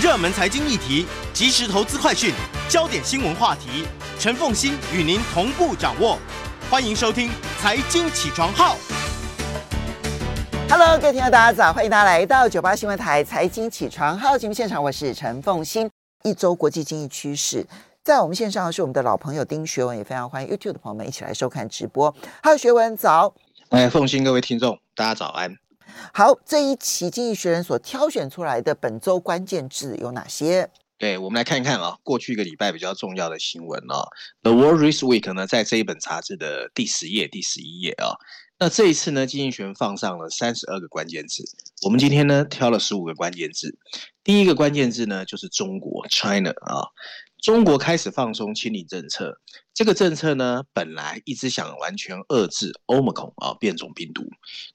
热门财经议题、即时投资快讯、焦点新闻话题，陈凤欣与您同步掌握。欢迎收听《财经起床号》。Hello，各位听众，大家早！欢迎大家来到九八新闻台《财经起床号》节目现场，我是陈凤欣。一周国际经济趋势，在我们线上的是我们的老朋友丁学文，也非常欢迎 YouTube 的朋友们一起来收看直播。Hello，学文早。哎，凤欣，各位听众，大家早安。好，这一期《经济学人》所挑选出来的本周关键字有哪些？对，我们来看一看啊，过去一个礼拜比较重要的新闻啊，《The World This Week》呢，在这一本杂志的第十页、第十一页啊。那这一次呢，《经济学人》放上了三十二个关键字，我们今天呢挑了十五个关键字。第一个关键字呢，就是中国 （China） 啊。中国开始放松清零政策，这个政策呢，本来一直想完全遏制 Omicron 啊变种病毒，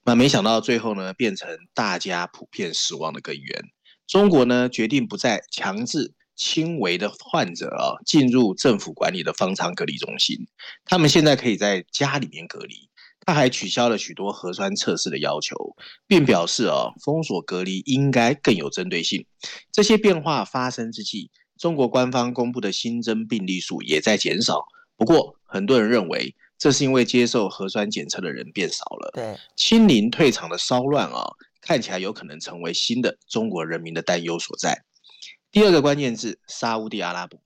那没想到最后呢，变成大家普遍死亡的根源。中国呢，决定不再强制轻微的患者啊进入政府管理的方舱隔离中心，他们现在可以在家里面隔离。他还取消了许多核酸测试的要求，并表示啊，封锁隔离应该更有针对性。这些变化发生之际。中国官方公布的新增病例数也在减少，不过很多人认为这是因为接受核酸检测的人变少了。对，清零退场的骚乱啊，看起来有可能成为新的中国人民的担忧所在。第二个关键字：沙乌地阿拉伯。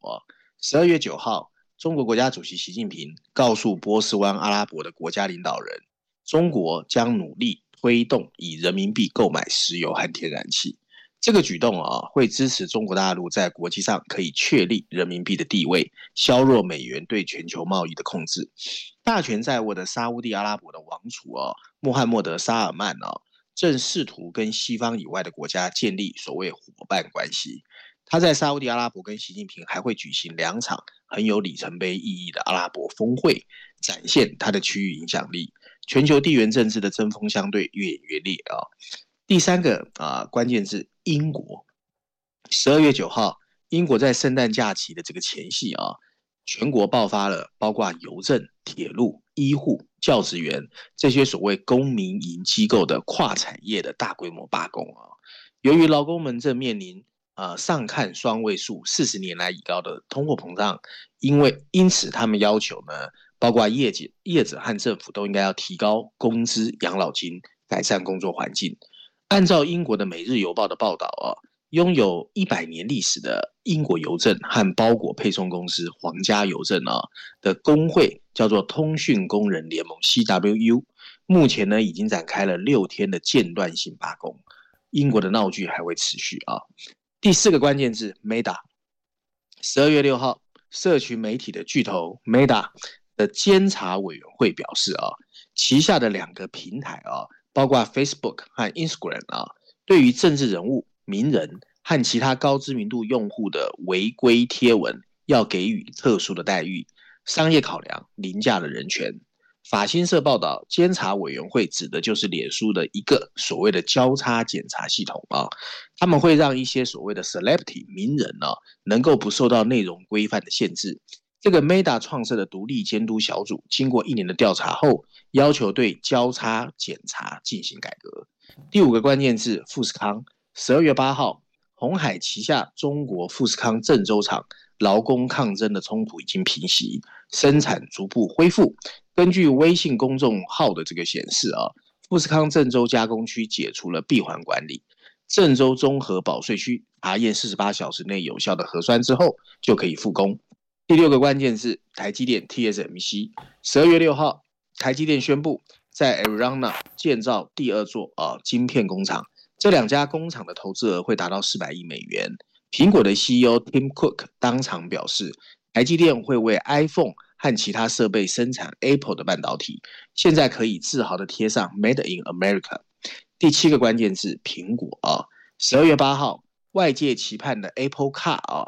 十二月九号，中国国家主席习近平告诉波斯湾阿拉伯的国家领导人，中国将努力推动以人民币购买石油和天然气。这个举动啊，会支持中国大陆在国际上可以确立人民币的地位，削弱美元对全球贸易的控制。大权在握的沙乌地阿拉伯的王储啊，穆罕默德·沙尔曼啊，正试图跟西方以外的国家建立所谓伙伴关系。他在沙乌地阿拉伯跟习近平还会举行两场很有里程碑意义的阿拉伯峰会，展现他的区域影响力。全球地缘政治的针锋相对越演越烈啊。第三个啊关键字。英国十二月九号，英国在圣诞假期的这个前夕啊，全国爆发了包括邮政、铁路、医护、教职员这些所谓公民营机构的跨产业的大规模罢工啊。由于劳工们正面临呃上看双位数四十年来已高的通货膨胀，因为因此他们要求呢，包括业界、业者和政府都应该要提高工资、养老金，改善工作环境。按照英国的《每日邮报》的报道啊，拥有一百年历史的英国邮政和包裹配送公司皇家邮政啊的工会叫做通讯工人联盟 （CWU），目前呢已经展开了六天的间断性罢工。英国的闹剧还会持续啊。第四个关键字：Meta。十二月六号，社群媒体的巨头 Meta 的监察委员会表示啊，旗下的两个平台啊。包括 Facebook 和 Instagram 啊，对于政治人物、名人和其他高知名度用户的违规贴文，要给予特殊的待遇。商业考量凌驾了人权。法新社报道，监察委员会指的就是脸书的一个所谓的交叉检查系统啊，他们会让一些所谓的 celebrity 名人呢，能够不受到内容规范的限制。这个 Meta 创设的独立监督小组，经过一年的调查后，要求对交叉检查进行改革。第五个关键字：富士康。十二月八号，鸿海旗下中国富士康郑州厂劳工抗争的冲突已经平息，生产逐步恢复。根据微信公众号的这个显示啊，富士康郑州加工区解除了闭环管理，郑州综合保税区查验四十八小时内有效的核酸之后，就可以复工。第六个关键字，台积电 TSMC。十二月六号，台积电宣布在 Arizona 建造第二座啊晶片工厂。这两家工厂的投资额会达到四百亿美元。苹果的 CEO Tim Cook 当场表示，台积电会为 iPhone 和其他设备生产 Apple 的半导体。现在可以自豪地贴上 Made in America。第七个关键字，苹果啊。十二月八号，外界期盼的 Apple Car 啊。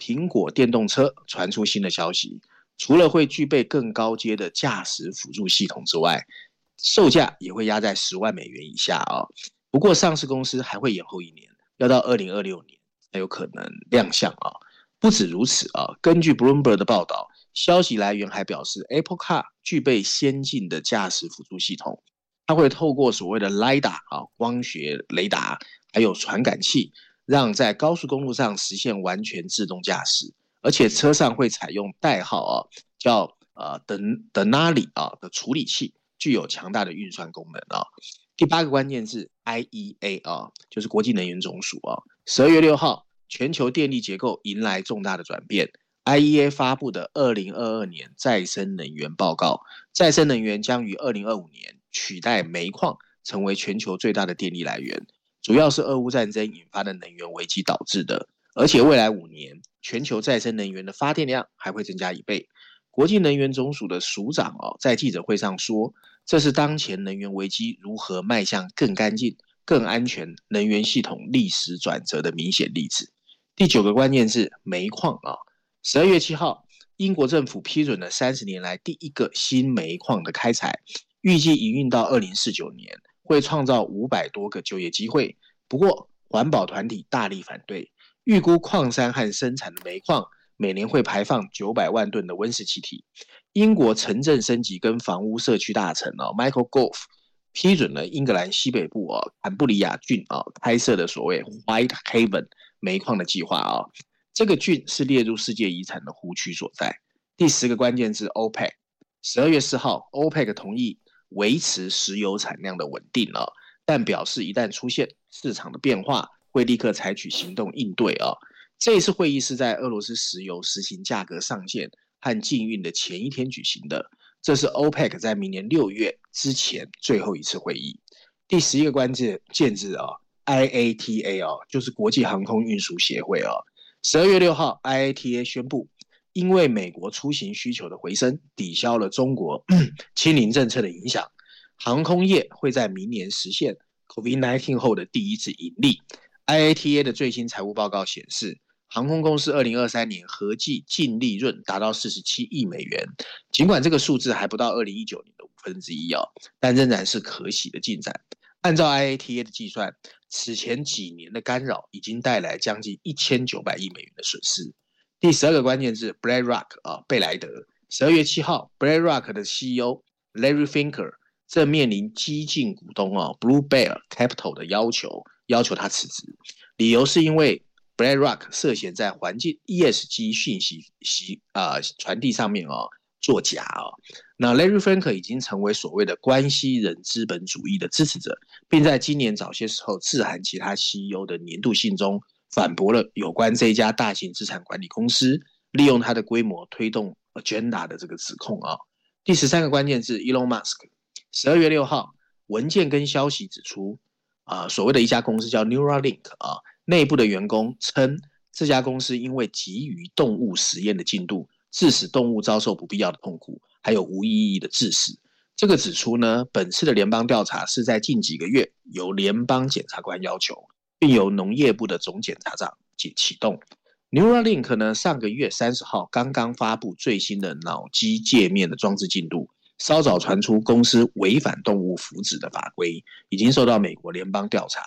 苹果电动车传出新的消息，除了会具备更高阶的驾驶辅助系统之外，售价也会压在十万美元以下啊。不过上市公司还会延后一年，要到二零二六年才有可能亮相啊。不止如此啊，根据 Bloomberg 的报道，消息来源还表示，Apple Car 具备先进的驾驶辅助系统，它会透过所谓的 LIDA 啊光学雷达，还有传感器。让在高速公路上实现完全自动驾驶，而且车上会采用代号啊叫呃 Denali 啊的处理器，具有强大的运算功能啊。第八个关键字 IEA 啊，就是国际能源总署啊，十二月六号，全球电力结构迎来重大的转变。IEA 发布的二零二二年再生能源报告，再生能源将于二零二五年取代煤矿，成为全球最大的电力来源。主要是俄乌战争引发的能源危机导致的，而且未来五年全球再生能源的发电量还会增加一倍。国际能源总署的署长哦，在记者会上说，这是当前能源危机如何迈向更干净、更安全能源系统历史转折的明显例子。第九个关键是煤矿啊，十二月七号，英国政府批准了三十年来第一个新煤矿的开采，预计营运到二零四九年，会创造五百多个就业机会。不过，环保团体大力反对，预估矿山和生产的煤矿。每年会排放九百万吨的温室气体。英国城镇升级跟房屋社区大臣哦，Michael Gove 批准了英格兰西北部哦，坎布里亚郡啊开设的所谓 White Haven 煤矿的计划啊。这个郡是列入世界遗产的湖区所在。第十个关键字 OPEC，十二月四号，OPEC 同意维持石油产量的稳定啊，但表示一旦出现市场的变化，会立刻采取行动应对啊。这次会议是在俄罗斯石油实行价格上限和禁运的前一天举行的，这是 OPEC 在明年六月之前最后一次会议。第十一个关键字啊，IATA 啊，就是国际航空运输协会啊。十二月六号，IATA 宣布，因为美国出行需求的回升，抵消了中国 清零政策的影响，航空业会在明年实现 COVID-19 后的第一次盈利。IATA 的最新财务报告显示。航空公司二零二三年合计净利润达到四十七亿美元，尽管这个数字还不到二零一九年的五分之一哦，但仍然是可喜的进展。按照 IATA 的计算，此前几年的干扰已经带来将近一千九百亿美元的损失。第十二个关键字，BlackRock 啊，贝莱德。十二月七号，BlackRock 的 CEO Larry Finker 正面临激进股东啊 Blue Bear Capital 的要求，要求他辞职，理由是因为。BlackRock 涉嫌在环境 ESG 讯息息啊传递上面哦作假哦，那 Larry Fink 已经成为所谓的关系人资本主义的支持者，并在今年早些时候致函其他 CEO 的年度信中，反驳了有关这一家大型资产管理公司利用它的规模推动 agenda 的这个指控啊。第十三个关键字 Elon Musk，十二月六号文件跟消息指出啊，所谓的一家公司叫 Neuralink 啊。内部的员工称，这家公司因为急于动物实验的进度，致使动物遭受不必要的痛苦，还有无意义的致死。这个指出呢，本次的联邦调查是在近几个月由联邦检察官要求，并由农业部的总检察长启启动。Neuralink 呢，上个月三十号刚刚发布最新的脑机界面的装置进度，稍早传出公司违反动物福祉的法规，已经受到美国联邦调查。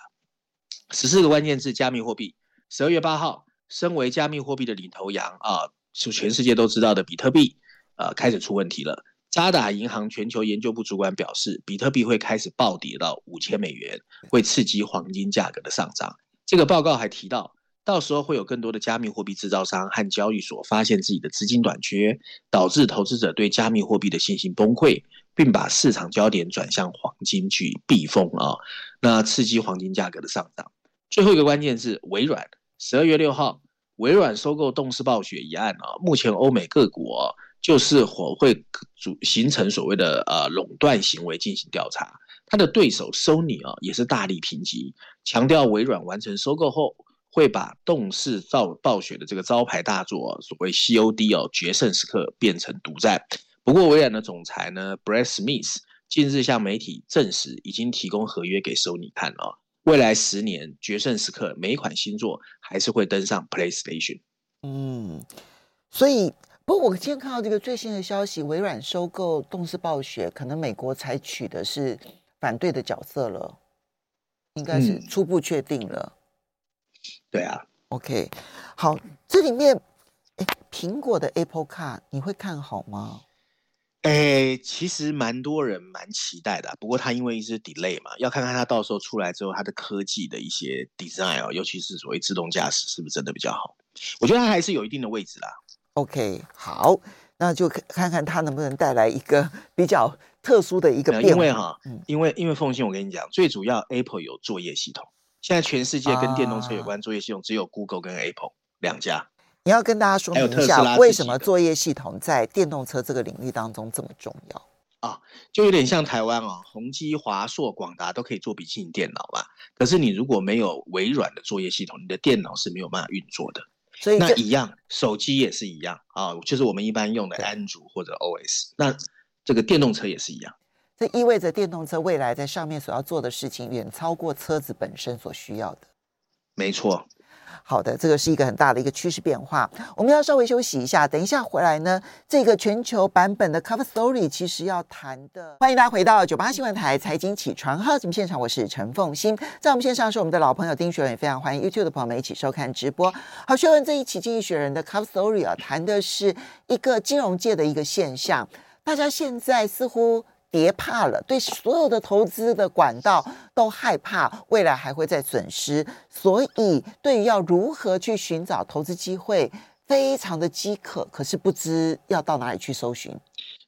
十四个关键字：加密货币。十二月八号，身为加密货币的领头羊啊，是全世界都知道的比特币，呃，开始出问题了。渣打银行全球研究部主管表示，比特币会开始暴跌到五千美元，会刺激黄金价格的上涨。这个报告还提到，到时候会有更多的加密货币制造商和交易所发现自己的资金短缺，导致投资者对加密货币的信心崩溃。并把市场焦点转向黄金去避风啊，那刺激黄金价格的上涨。最后一个关键是微软，十二月六号，微软收购动视暴雪一案啊，目前欧美各国就是会组形成所谓的呃垄断行为进行调查。他的对手 Sony 啊也是大力评级，强调微软完成收购后会把动视暴暴雪的这个招牌大作所谓 COD 哦决胜时刻变成独占。不过，微软的总裁呢，Brad Smith 近日向媒体证实，已经提供合约给 Sony 看了。未来十年，决胜时刻每一款新作还是会登上 PlayStation。嗯，所以，不过我今天看到这个最新的消息，微软收购动视暴雪，可能美国采取的是反对的角色了，应该是初步确定了。嗯、对啊，OK，好，这里面，哎，苹果的 Apple Car 你会看好吗？哎，其实蛮多人蛮期待的，不过它因为一直 delay 嘛，要看看它到时候出来之后，它的科技的一些 design 哦，尤其是所谓自动驾驶是不是真的比较好？我觉得它还是有一定的位置啦。OK，好，那就看看它能不能带来一个比较特殊的一个变化。因为哈，因为因为凤信，我跟你讲，最主要 Apple 有作业系统，现在全世界跟电动车有关作业系统只有 Google 跟 Apple 两家。你要跟大家说明一下，为什么作业系统在电动车这个领域当中这么重要啊？就有点像台湾哦，宏基、华硕、广达都可以做笔记本电脑嘛。可是你如果没有微软的作业系统，你的电脑是没有办法运作的。所以那一样，手机也是一样啊，就是我们一般用的安卓或者 OS。那这个电动车也是一样。这意味着电动车未来在上面所要做的事情，远超过车子本身所需要的。没错。好的，这个是一个很大的一个趋势变化。我们要稍微休息一下，等一下回来呢，这个全球版本的 Cover Story 其实要谈的。欢迎大家回到九八新闻台财经起床号节目现场，我是陈凤馨，在我们线上是我们的老朋友丁学文，也非常欢迎 YouTube 的朋友们一起收看直播。好，学文这一期经济学人的 Cover Story 啊，谈的是一个金融界的一个现象，大家现在似乎。别怕了，对所有的投资的管道都害怕，未来还会再损失，所以对于要如何去寻找投资机会，非常的饥渴，可是不知要到哪里去搜寻。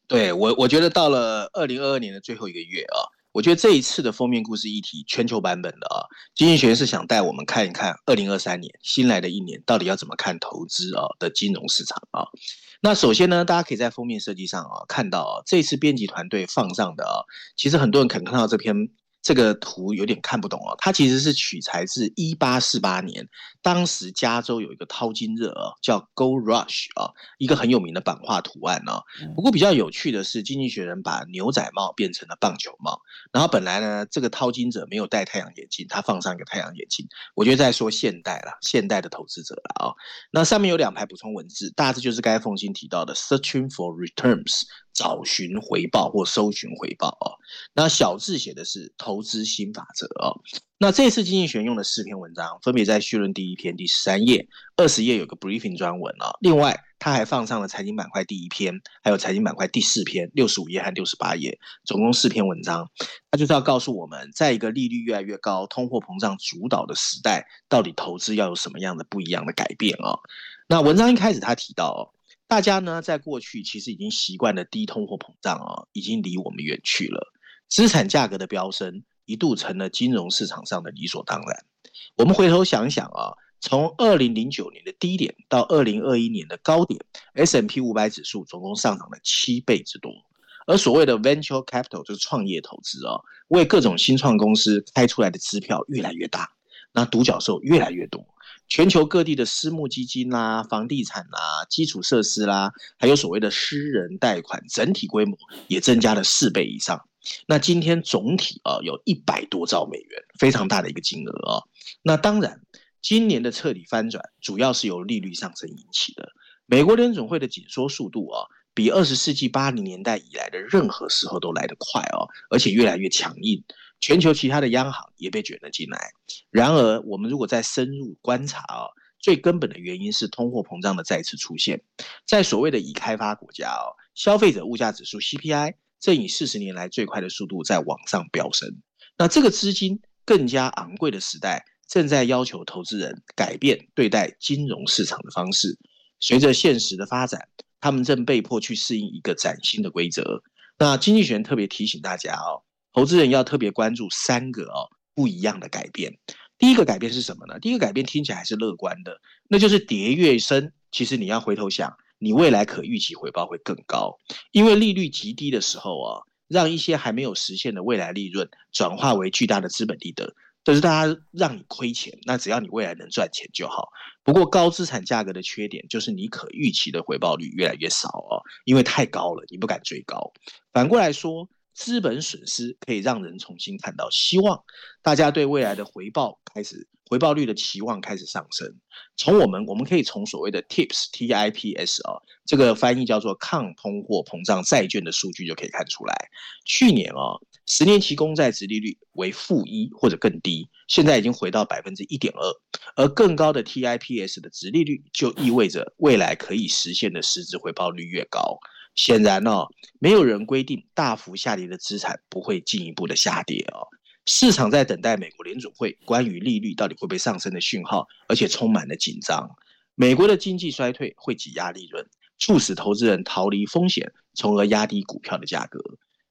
对我，我觉得到了二零二二年的最后一个月啊，我觉得这一次的封面故事议题，全球版本的啊，经济学是想带我们看一看二零二三年新来的一年，到底要怎么看投资啊的金融市场啊。那首先呢，大家可以在封面设计上啊看到啊，这次编辑团队放上的啊，其实很多人可能看到这篇。这个图有点看不懂哦，它其实是取材自一八四八年，当时加州有一个淘金热哦，叫 Gold Rush 啊，一个很有名的版画图案呢。不过比较有趣的是，经济学人把牛仔帽变成了棒球帽，然后本来呢，这个淘金者没有戴太阳眼镜，他放上一个太阳眼镜，我觉得在说现代了，现代的投资者了啊。那上面有两排补充文字，大致就是刚才凤馨提到的 Searching for Returns。找寻回报或搜寻回报哦，那小智写的是投资新法则哦。那这次经济学用的四篇文章，分别在序论第一篇第十三页、二十页有个 briefing 专文哦。另外，他还放上了财经板块第一篇，还有财经板块第四篇，六十五页和六十八页，总共四篇文章。他就是要告诉我们，在一个利率越来越高、通货膨胀主导的时代，到底投资要有什么样的不一样的改变哦。那文章一开始他提到。大家呢，在过去其实已经习惯了低通货膨胀啊，已经离我们远去了。资产价格的飙升一度成了金融市场上的理所当然。我们回头想想啊，从二零零九年的低点到二零二一年的高点，S M P 五百指数总共上涨了七倍之多。而所谓的 Venture Capital 就是创业投资啊，为各种新创公司开出来的支票越来越大，那独角兽越来越多。全球各地的私募基金啦、房地产啦、基础设施啦，还有所谓的私人贷款，整体规模也增加了四倍以上。那今天总体啊，有一百多兆美元，非常大的一个金额啊。那当然，今年的彻底翻转，主要是由利率上升引起的。美国联准会的紧缩速度啊，比二十世纪八零年代以来的任何时候都来得快哦，而且越来越强硬。全球其他的央行也被卷了进来。然而，我们如果再深入观察啊，最根本的原因是通货膨胀的再次出现。在所谓的已开发国家哦，消费者物价指数 CPI 正以四十年来最快的速度在往上飙升。那这个资金更加昂贵的时代，正在要求投资人改变对待金融市场的方式。随着现实的发展，他们正被迫去适应一个崭新的规则。那经济学人特别提醒大家哦。投资人要特别关注三个哦不一样的改变。第一个改变是什么呢？第一个改变听起来还是乐观的，那就是跌越深，其实你要回头想，你未来可预期回报会更高，因为利率极低的时候啊，让一些还没有实现的未来利润转化为巨大的资本利得，就是大家让你亏钱，那只要你未来能赚钱就好。不过高资产价格的缺点就是你可预期的回报率越来越少哦，因为太高了，你不敢追高。反过来说。资本损失可以让人重新看到希望，大家对未来的回报开始回报率的期望开始上升。从我们我们可以从所谓的 TIPS T I P S 啊，这个翻译叫做抗通货膨胀债券的数据就可以看出来。去年啊，十年期公债殖利率为负一或者更低，现在已经回到百分之一点二，而更高的 T I P S 的殖利率就意味着未来可以实现的实质回报率越高。显然哦，没有人规定大幅下跌的资产不会进一步的下跌哦。市场在等待美国联储会关于利率到底会不会上升的讯号，而且充满了紧张。美国的经济衰退会挤压利润，促使投资人逃离风险，从而压低股票的价格。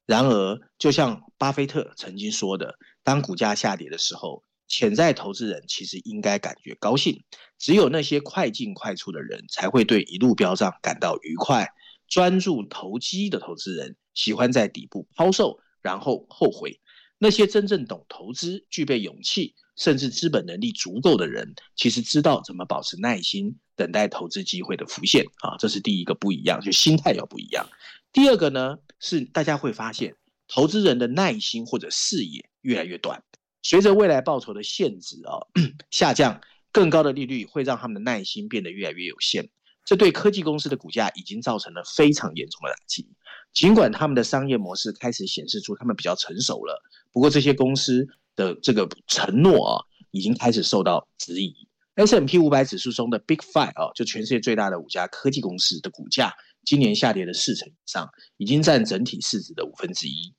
然而，就像巴菲特曾经说的，当股价下跌的时候，潜在投资人其实应该感觉高兴。只有那些快进快出的人，才会对一路飙涨感到愉快。专注投机的投资人，喜欢在底部抛售，然后后悔。那些真正懂投资、具备勇气，甚至资本能力足够的人，其实知道怎么保持耐心，等待投资机会的浮现啊，这是第一个不一样，就心态要不一样。第二个呢，是大家会发现，投资人的耐心或者视野越来越短，随着未来报酬的现值啊 下降，更高的利率会让他们的耐心变得越来越有限。这对科技公司的股价已经造成了非常严重的打击。尽管他们的商业模式开始显示出他们比较成熟了，不过这些公司的这个承诺啊，已经开始受到质疑。S M P 五百指数中的 Big Five 啊，就全世界最大的五家科技公司的股价，今年下跌了四成以上，已经占整体市值的五分之一。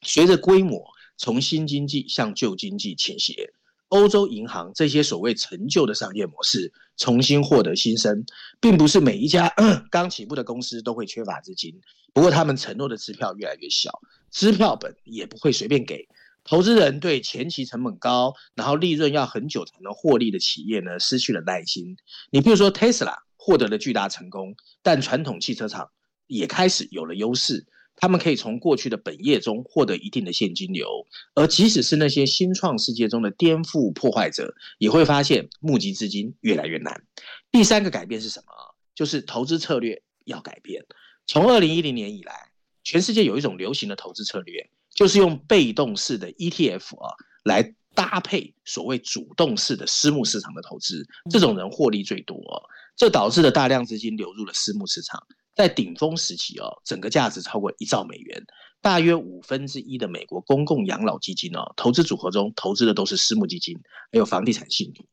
随着规模从新经济向旧经济倾斜。欧洲银行这些所谓陈旧的商业模式重新获得新生，并不是每一家刚起步的公司都会缺乏资金。不过，他们承诺的支票越来越小，支票本也不会随便给。投资人对前期成本高，然后利润要很久才能获利的企业呢，失去了耐心。你比如说，Tesla 获得了巨大成功，但传统汽车厂也开始有了优势。他们可以从过去的本业中获得一定的现金流，而即使是那些新创世界中的颠覆破坏者，也会发现募集资金越来越难。第三个改变是什么？就是投资策略要改变。从二零一零年以来，全世界有一种流行的投资策略，就是用被动式的 ETF 啊来搭配所谓主动式的私募市场的投资，这种人获利最多，这导致了大量资金流入了私募市场。在顶峰时期哦，整个价值超过一兆美元，大约五分之一的美国公共养老基金哦，投资组合中投资的都是私募基金，还有房地产信托，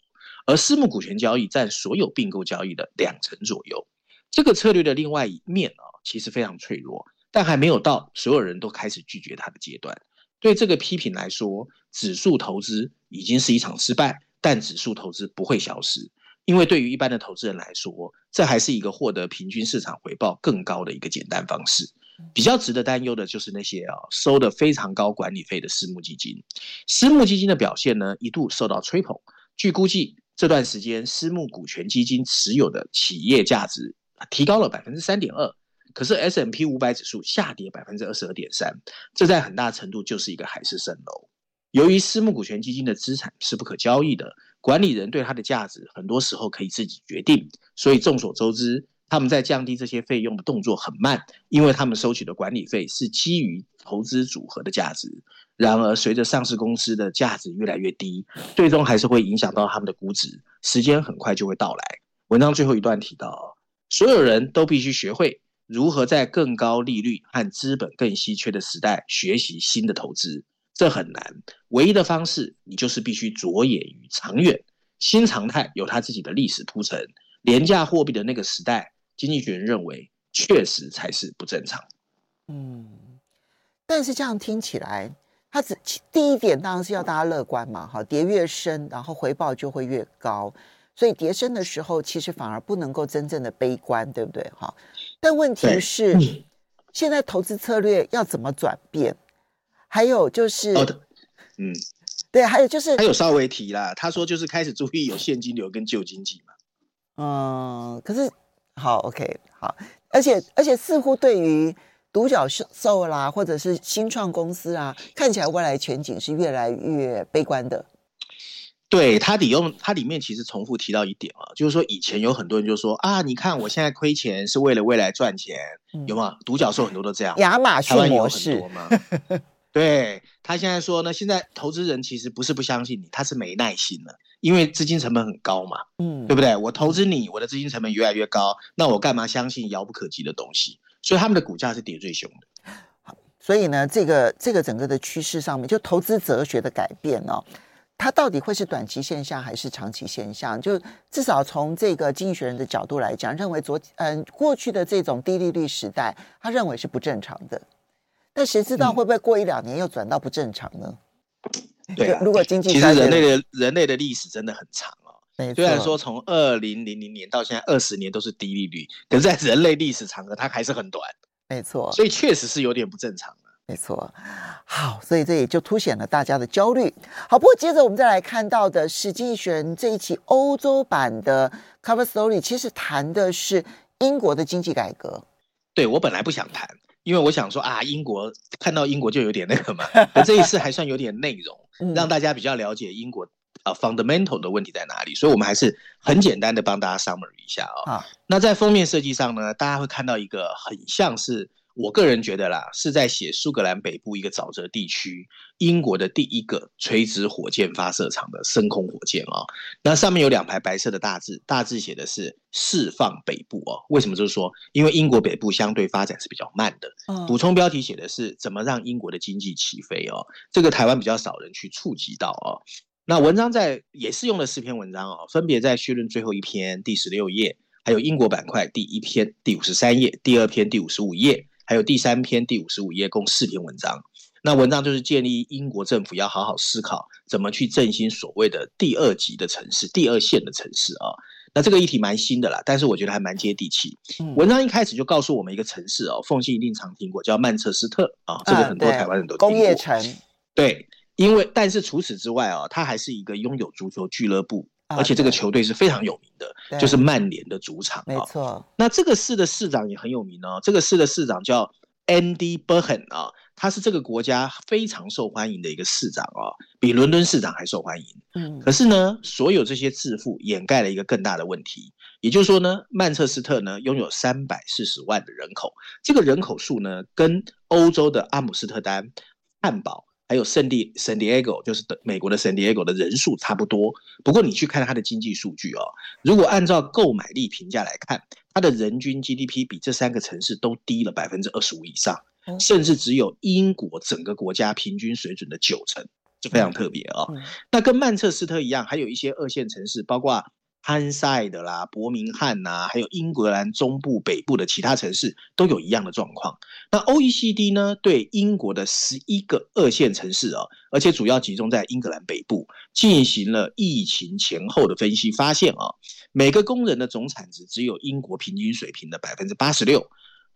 而私募股权交易占所有并购交易的两成左右。这个策略的另外一面哦，其实非常脆弱，但还没有到所有人都开始拒绝它的阶段。对这个批评来说，指数投资已经是一场失败，但指数投资不会消失。因为对于一般的投资人来说，这还是一个获得平均市场回报更高的一个简单方式。比较值得担忧的就是那些啊收的非常高管理费的私募基金。私募基金的表现呢，一度受到吹捧。据估计，这段时间私募股权基金持有的企业价值提高了百分之三点二，可是 S M P 五百指数下跌百分之二十二点三，这在很大程度就是一个海市蜃楼。由于私募股权基金的资产是不可交易的。管理人对它的价值很多时候可以自己决定，所以众所周知，他们在降低这些费用的动作很慢，因为他们收取的管理费是基于投资组合的价值。然而，随着上市公司的价值越来越低，最终还是会影响到他们的估值。时间很快就会到来。文章最后一段提到，所有人都必须学会如何在更高利率和资本更稀缺的时代学习新的投资。这很难，唯一的方式，你就是必须着眼于长远。新常态有它自己的历史铺陈，廉价货币的那个时代，经济学人认为确实才是不正常。嗯，但是这样听起来，它只第一点当然是要大家乐观嘛，哈，跌越深，然后回报就会越高，所以跌升的时候，其实反而不能够真正的悲观，对不对？哈，但问题是，现在投资策略要怎么转变？还有就是，哦、嗯，对，还有就是，他有稍微提啦，他说就是开始注意有现金流跟旧经济嘛。嗯，可是好，OK，好，而且而且似乎对于独角兽啦，或者是新创公司啊，看起来未来前景是越来越悲观的。对，它里用，它里面其实重复提到一点啊，就是说以前有很多人就说啊，你看我现在亏钱是为了未来赚钱，嗯、有吗？独角兽很多都这样，亚马逊模式对，他现在说呢，现在投资人其实不是不相信你，他是没耐心了，因为资金成本很高嘛，嗯，对不对？我投资你，我的资金成本越来越高，那我干嘛相信遥不可及的东西？所以他们的股价是跌最凶的。好，所以呢，这个这个整个的趋势上面，就投资哲学的改变哦，它到底会是短期现象还是长期现象？就至少从这个经济学人的角度来讲，认为昨嗯过去的这种低利率时代，他认为是不正常的。但谁知道会不会过一两年又转到不正常呢？嗯、对、啊，如果经济其实人类的人类的历史真的很长哦。虽然说从二零零零年到现在二十年都是低利率，可是在人类历史长河它还是很短。没错。所以确实是有点不正常。没错，好，所以这也就凸显了大家的焦虑。好，不过接着我们再来看到的是《经济学人》这一期欧洲版的 Cover Story，其实谈的是英国的经济改革。对，我本来不想谈，因为我想说啊，英国看到英国就有点那个嘛。可这一次还算有点内容，让大家比较了解英国啊 fundamental 的问题在哪里。所以我们还是很简单的帮大家 summary 一下哦。啊，那在封面设计上呢，大家会看到一个很像是。我个人觉得啦，是在写苏格兰北部一个沼泽地区，英国的第一个垂直火箭发射场的升空火箭哦。那上面有两排白色的大字，大字写的是“释放北部”哦。为什么？就是说，因为英国北部相对发展是比较慢的。补充标题写的是“怎么让英国的经济起飞”哦。这个台湾比较少人去触及到哦。那文章在也是用了四篇文章哦，分别在序论最后一篇第十六页，还有英国板块第一篇第五十三页，第二篇第五十五页。还有第三篇第五十五页，共四篇文章。那文章就是建议英国政府要好好思考，怎么去振兴所谓的第二级的城市、第二线的城市啊。那这个议题蛮新的啦，但是我觉得还蛮接地气。文章一开始就告诉我们一个城市哦，凤信一定常听过，叫曼彻斯特啊，这个很多台湾人都听过。工业城。对，因为但是除此之外啊，它还是一个拥有足球俱乐部。而且这个球队是非常有名的，就是曼联的主场。没错。那这个市的市长也很有名哦。这个市的市长叫 Andy Burnham 啊，他是这个国家非常受欢迎的一个市长啊，比伦敦市长还受欢迎。嗯。可是呢，所有这些致富掩盖了一个更大的问题，也就是说呢，曼彻斯特呢拥有三百四十万的人口，这个人口数呢跟欧洲的阿姆斯特丹、汉堡。还有圣地圣地亚哥，就是的美国的圣地亚哥的人数差不多。不过你去看它的经济数据哦，如果按照购买力评价来看，它的人均 GDP 比这三个城市都低了百分之二十五以上，甚至只有英国整个国家平均水准的九成，这非常特别哦。那跟曼彻斯特一样，还有一些二线城市，包括。汉塞德啦、伯明翰呐，还有英格兰中部、北部的其他城市都有一样的状况。那 OECD 呢，对英国的十一个二线城市啊，而且主要集中在英格兰北部，进行了疫情前后的分析，发现啊，每个工人的总产值只有英国平均水平的百分之八十六。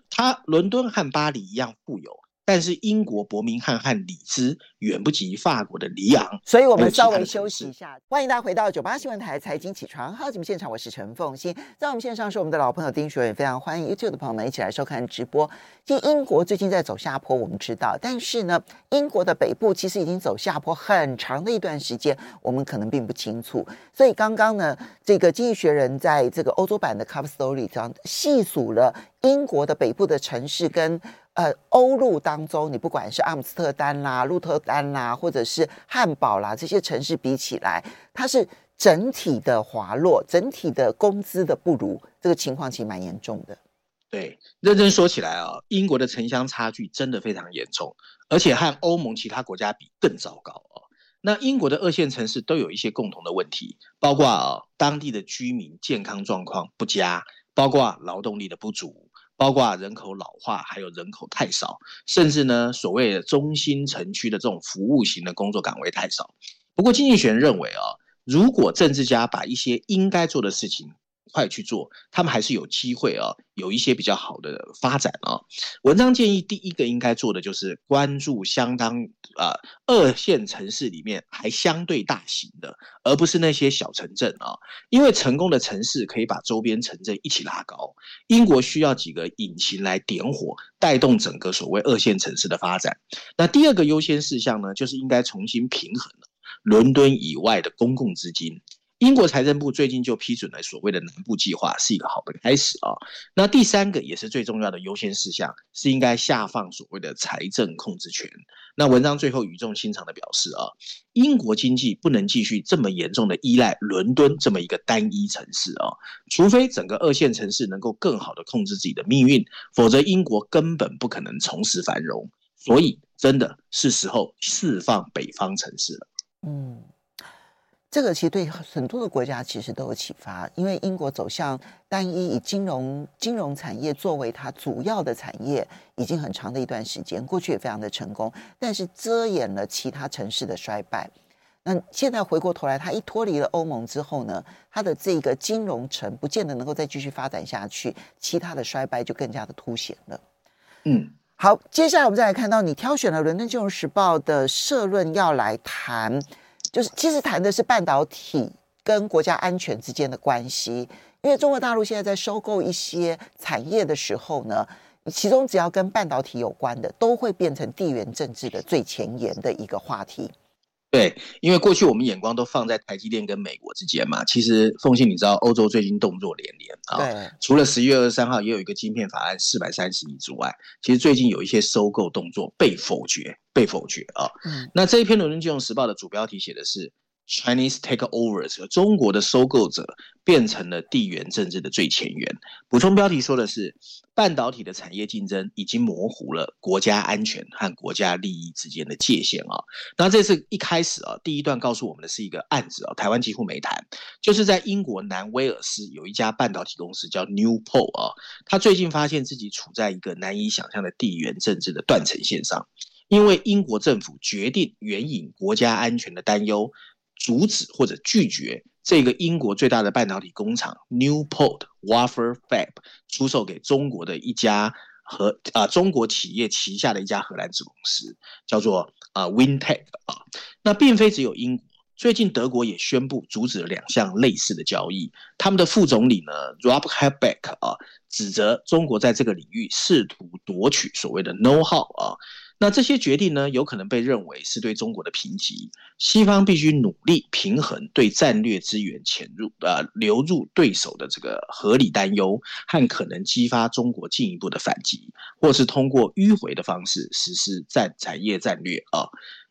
它伦敦和巴黎一样富有。但是英国伯明翰和里兹远不及法国的里昂，所以我们稍微休息一下。欢迎大家回到九八新闻台财经起床号节目现场，我是陈凤欣，在我们线上是我们的老朋友丁学文，非常欢迎 YouTube 的朋友们一起来收看直播。其实英国最近在走下坡，我们知道，但是呢，英国的北部其实已经走下坡很长的一段时间，我们可能并不清楚。所以刚刚呢，这个经济学人在这个欧洲版的 Cover Story 上细数了英国的北部的城市跟。呃，欧陆当中，你不管是阿姆斯特丹啦、鹿特丹啦，或者是汉堡啦，这些城市比起来，它是整体的滑落，整体的工资的不如，这个情况其实蛮严重的。对，认真说起来啊，英国的城乡差距真的非常严重，而且和欧盟其他国家比更糟糕哦。那英国的二线城市都有一些共同的问题，包括啊，当地的居民健康状况不佳，包括劳动力的不足。包括人口老化，还有人口太少，甚至呢，所谓的中心城区的这种服务型的工作岗位太少。不过，经济学人认为啊，如果政治家把一些应该做的事情，快去做，他们还是有机会啊，有一些比较好的发展啊。文章建议第一个应该做的就是关注相当啊二线城市里面还相对大型的，而不是那些小城镇啊。因为成功的城市可以把周边城镇一起拉高。英国需要几个引擎来点火，带动整个所谓二线城市的发展。那第二个优先事项呢，就是应该重新平衡伦敦以外的公共资金。英国财政部最近就批准了所谓的南部计划，是一个好的开始啊。那第三个也是最重要的优先事项，是应该下放所谓的财政控制权。那文章最后语重心长的表示啊，英国经济不能继续这么严重的依赖伦敦这么一个单一城市啊，除非整个二线城市能够更好的控制自己的命运，否则英国根本不可能重拾繁荣。所以真的是时候释放北方城市了。嗯。这个其实对很多的国家其实都有启发，因为英国走向单一以金融金融产业作为它主要的产业，已经很长的一段时间，过去也非常的成功，但是遮掩了其他城市的衰败。那现在回过头来，它一脱离了欧盟之后呢，它的这个金融城不见得能够再继续发展下去，其他的衰败就更加的凸显了。嗯，好，接下来我们再来看到你挑选了《伦敦金融时报》的社论要来谈。就是其实谈的是半导体跟国家安全之间的关系，因为中国大陆现在在收购一些产业的时候呢，其中只要跟半导体有关的，都会变成地缘政治的最前沿的一个话题。对，因为过去我们眼光都放在台积电跟美国之间嘛，其实凤信你知道，欧洲最近动作连连啊，对除了十一月二十三号也有一个晶片法案四百三十亿之外，其实最近有一些收购动作被否决。被否决啊！嗯，那这一篇《伦敦金融时报》的主标题写的是 “Chinese takeovers”，中国的收购者变成了地缘政治的最前沿。补充标题说的是，半导体的产业竞争已经模糊了国家安全和国家利益之间的界限啊。那这次一开始啊，第一段告诉我们的是一个案子啊，台湾几乎没谈，就是在英国南威尔斯有一家半导体公司叫 Newport 啊，他最近发现自己处在一个难以想象的地缘政治的断层线上。因为英国政府决定援引国家安全的担忧，阻止或者拒绝这个英国最大的半导体工厂 Newport Wafer Fab 出售给中国的一家和啊、中国企业旗下的一家荷兰子公司，叫做啊 WinTech 啊。那并非只有英国，最近德国也宣布阻止了两项类似的交易。他们的副总理呢 Rob Habeck 啊，指责中国在这个领域试图夺取所谓的 know-how 啊。那这些决定呢，有可能被认为是对中国的评级。西方必须努力平衡对战略资源潜入、呃流入对手的这个合理担忧，和可能激发中国进一步的反击，或是通过迂回的方式实施战产业战略啊。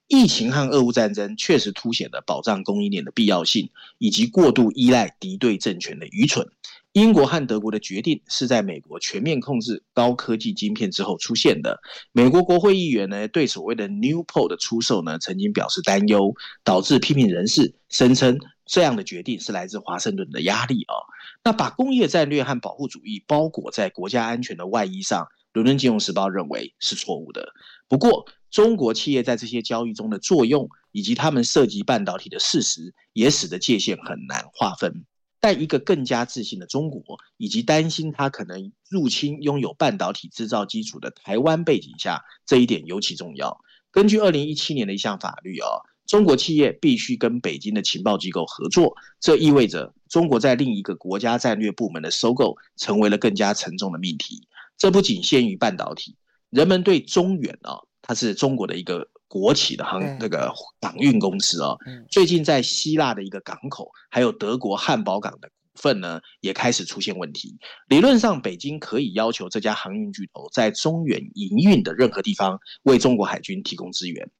疫情和俄乌战争确实凸显了保障供应链的必要性，以及过度依赖敌对政权的愚蠢。英国和德国的决定是在美国全面控制高科技晶片之后出现的。美国国会议员呢，对所谓的 Newport 的出售呢，曾经表示担忧，导致批评人士声称这样的决定是来自华盛顿的压力啊。那把工业战略和保护主义包裹在国家安全的外衣上，伦敦金融时报认为是错误的。不过，中国企业在这些交易中的作用，以及他们涉及半导体的事实，也使得界限很难划分。但一个更加自信的中国，以及担心它可能入侵拥有半导体制造基础的台湾背景下，这一点尤其重要。根据二零一七年的一项法律啊，中国企业必须跟北京的情报机构合作，这意味着中国在另一个国家战略部门的收购成为了更加沉重的命题。这不仅限于半导体，人们对中远啊，它是中国的一个。国企的航那个港运公司哦，最近在希腊的一个港口，还有德国汉堡港的股份呢，也开始出现问题。理论上，北京可以要求这家航运巨头在中远营运的任何地方为中国海军提供支援。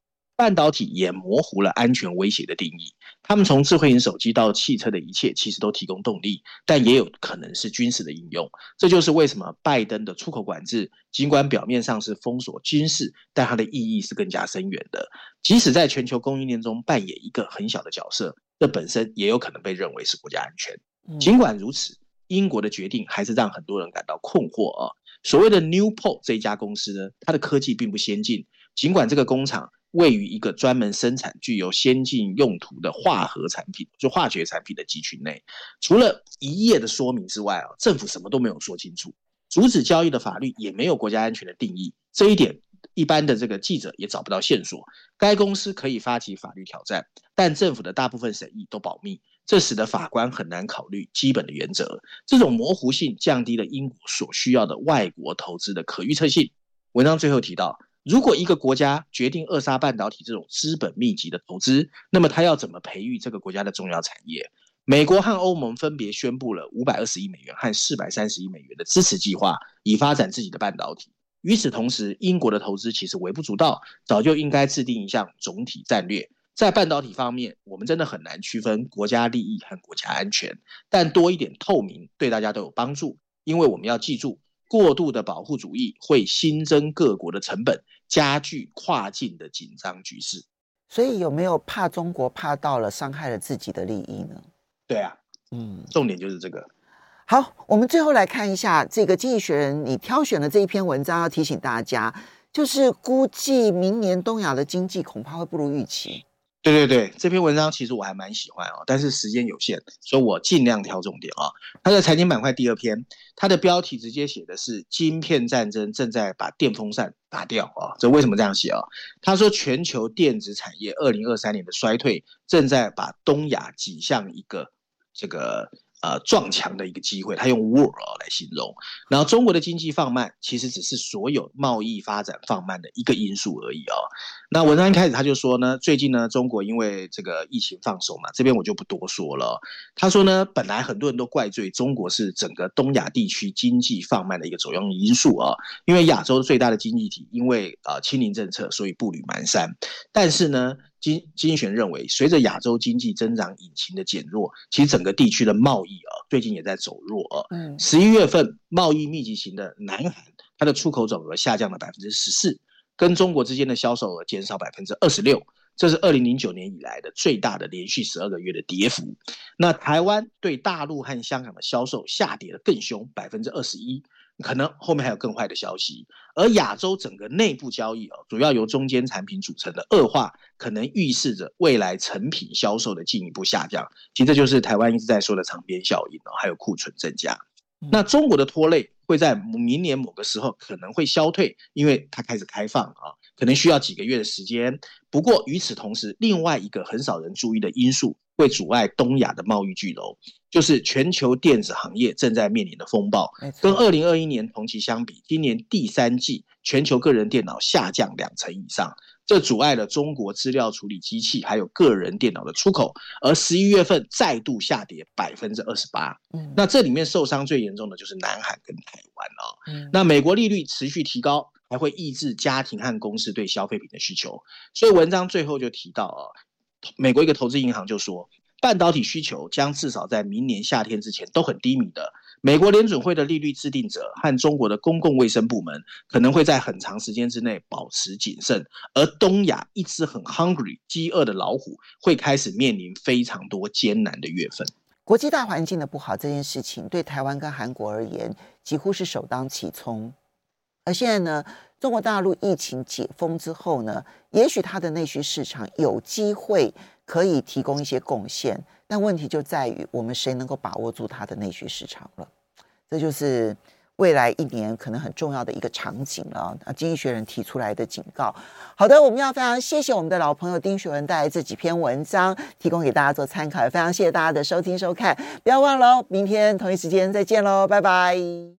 半导体也模糊了安全威胁的定义。他们从智慧型手机到汽车的一切，其实都提供动力，但也有可能是军事的应用。这就是为什么拜登的出口管制，尽管表面上是封锁军事，但它的意义是更加深远的。即使在全球供应链中扮演一个很小的角色，这本身也有可能被认为是国家安全。尽管如此，英国的决定还是让很多人感到困惑啊。所谓的 Newport 这一家公司呢，它的科技并不先进，尽管这个工厂。位于一个专门生产具有先进用途的化合产品，就化学产品的集群内，除了一页的说明之外啊，政府什么都没有说清楚。阻止交易的法律也没有国家安全的定义，这一点一般的这个记者也找不到线索。该公司可以发起法律挑战，但政府的大部分审议都保密，这使得法官很难考虑基本的原则。这种模糊性降低了英国所需要的外国投资的可预测性。文章最后提到。如果一个国家决定扼杀半导体这种资本密集的投资，那么它要怎么培育这个国家的重要产业？美国和欧盟分别宣布了五百二十亿美元和四百三十亿美元的支持计划，以发展自己的半导体。与此同时，英国的投资其实微不足道，早就应该制定一项总体战略。在半导体方面，我们真的很难区分国家利益和国家安全，但多一点透明对大家都有帮助，因为我们要记住。过度的保护主义会新增各国的成本，加剧跨境的紧张局势。所以有没有怕中国怕到了伤害了自己的利益呢？对啊，嗯，重点就是这个。好，我们最后来看一下这个《经济学人》你挑选的这一篇文章，要提醒大家，就是估计明年东亚的经济恐怕会不如预期。对对对，这篇文章其实我还蛮喜欢啊，但是时间有限，所以我尽量挑重点啊。它的财经板块第二篇，它的标题直接写的是“晶片战争正在把电风扇打掉”啊。这为什么这样写啊？他说全球电子产业二零二三年的衰退正在把东亚挤向一个这个。呃，撞墙的一个机会，他用 war 来形容。然后中国的经济放慢，其实只是所有贸易发展放慢的一个因素而已哦。那文章一开始他就说呢，最近呢，中国因为这个疫情放手嘛，这边我就不多说了。他说呢，本来很多人都怪罪中国是整个东亚地区经济放慢的一个主要因素啊，因为亚洲最大的经济体因为啊清零政策，所以步履蹒跚。但是呢，经经济学人认为，随着亚洲经济增长引擎的减弱，其实整个地区的贸易啊，最近也在走弱啊。嗯，十一月份贸易密集型的南韩，它的出口总额下降了百分之十四，跟中国之间的销售额减少百分之二十六，这是二零零九年以来的最大的连续十二个月的跌幅。那台湾对大陆和香港的销售下跌的更凶，百分之二十一。可能后面还有更坏的消息，而亚洲整个内部交易哦，主要由中间产品组成的恶化，可能预示着未来成品销售的进一步下降。其实这就是台湾一直在说的长边效应哦，还有库存增加。那中国的拖累会在明年某个时候可能会消退，因为它开始开放啊，可能需要几个月的时间。不过与此同时，另外一个很少人注意的因素。会阻碍东亚的贸易巨楼，就是全球电子行业正在面临的风暴。跟二零二一年同期相比，今年第三季全球个人电脑下降两成以上，这阻碍了中国资料处理机器还有个人电脑的出口。而十一月份再度下跌百分之二十八。那这里面受伤最严重的就是南韩跟台湾哦。那美国利率持续提高，还会抑制家庭和公司对消费品的需求。所以文章最后就提到啊。美国一个投资银行就说，半导体需求将至少在明年夏天之前都很低迷的。美国联准会的利率制定者和中国的公共卫生部门可能会在很长时间之内保持谨慎，而东亚一只很 hungry 饥饿的老虎会开始面临非常多艰难的月份。国际大环境的不好这件事情，对台湾跟韩国而言几乎是首当其冲。而现在呢，中国大陆疫情解封之后呢，也许它的内需市场有机会可以提供一些贡献，但问题就在于我们谁能够把握住它的内需市场了？这就是未来一年可能很重要的一个场景了。啊，经济学人提出来的警告。好的，我们要非常谢谢我们的老朋友丁学文带来这几篇文章，提供给大家做参考。也非常谢谢大家的收听收看，不要忘了，明天同一时间再见喽，拜拜。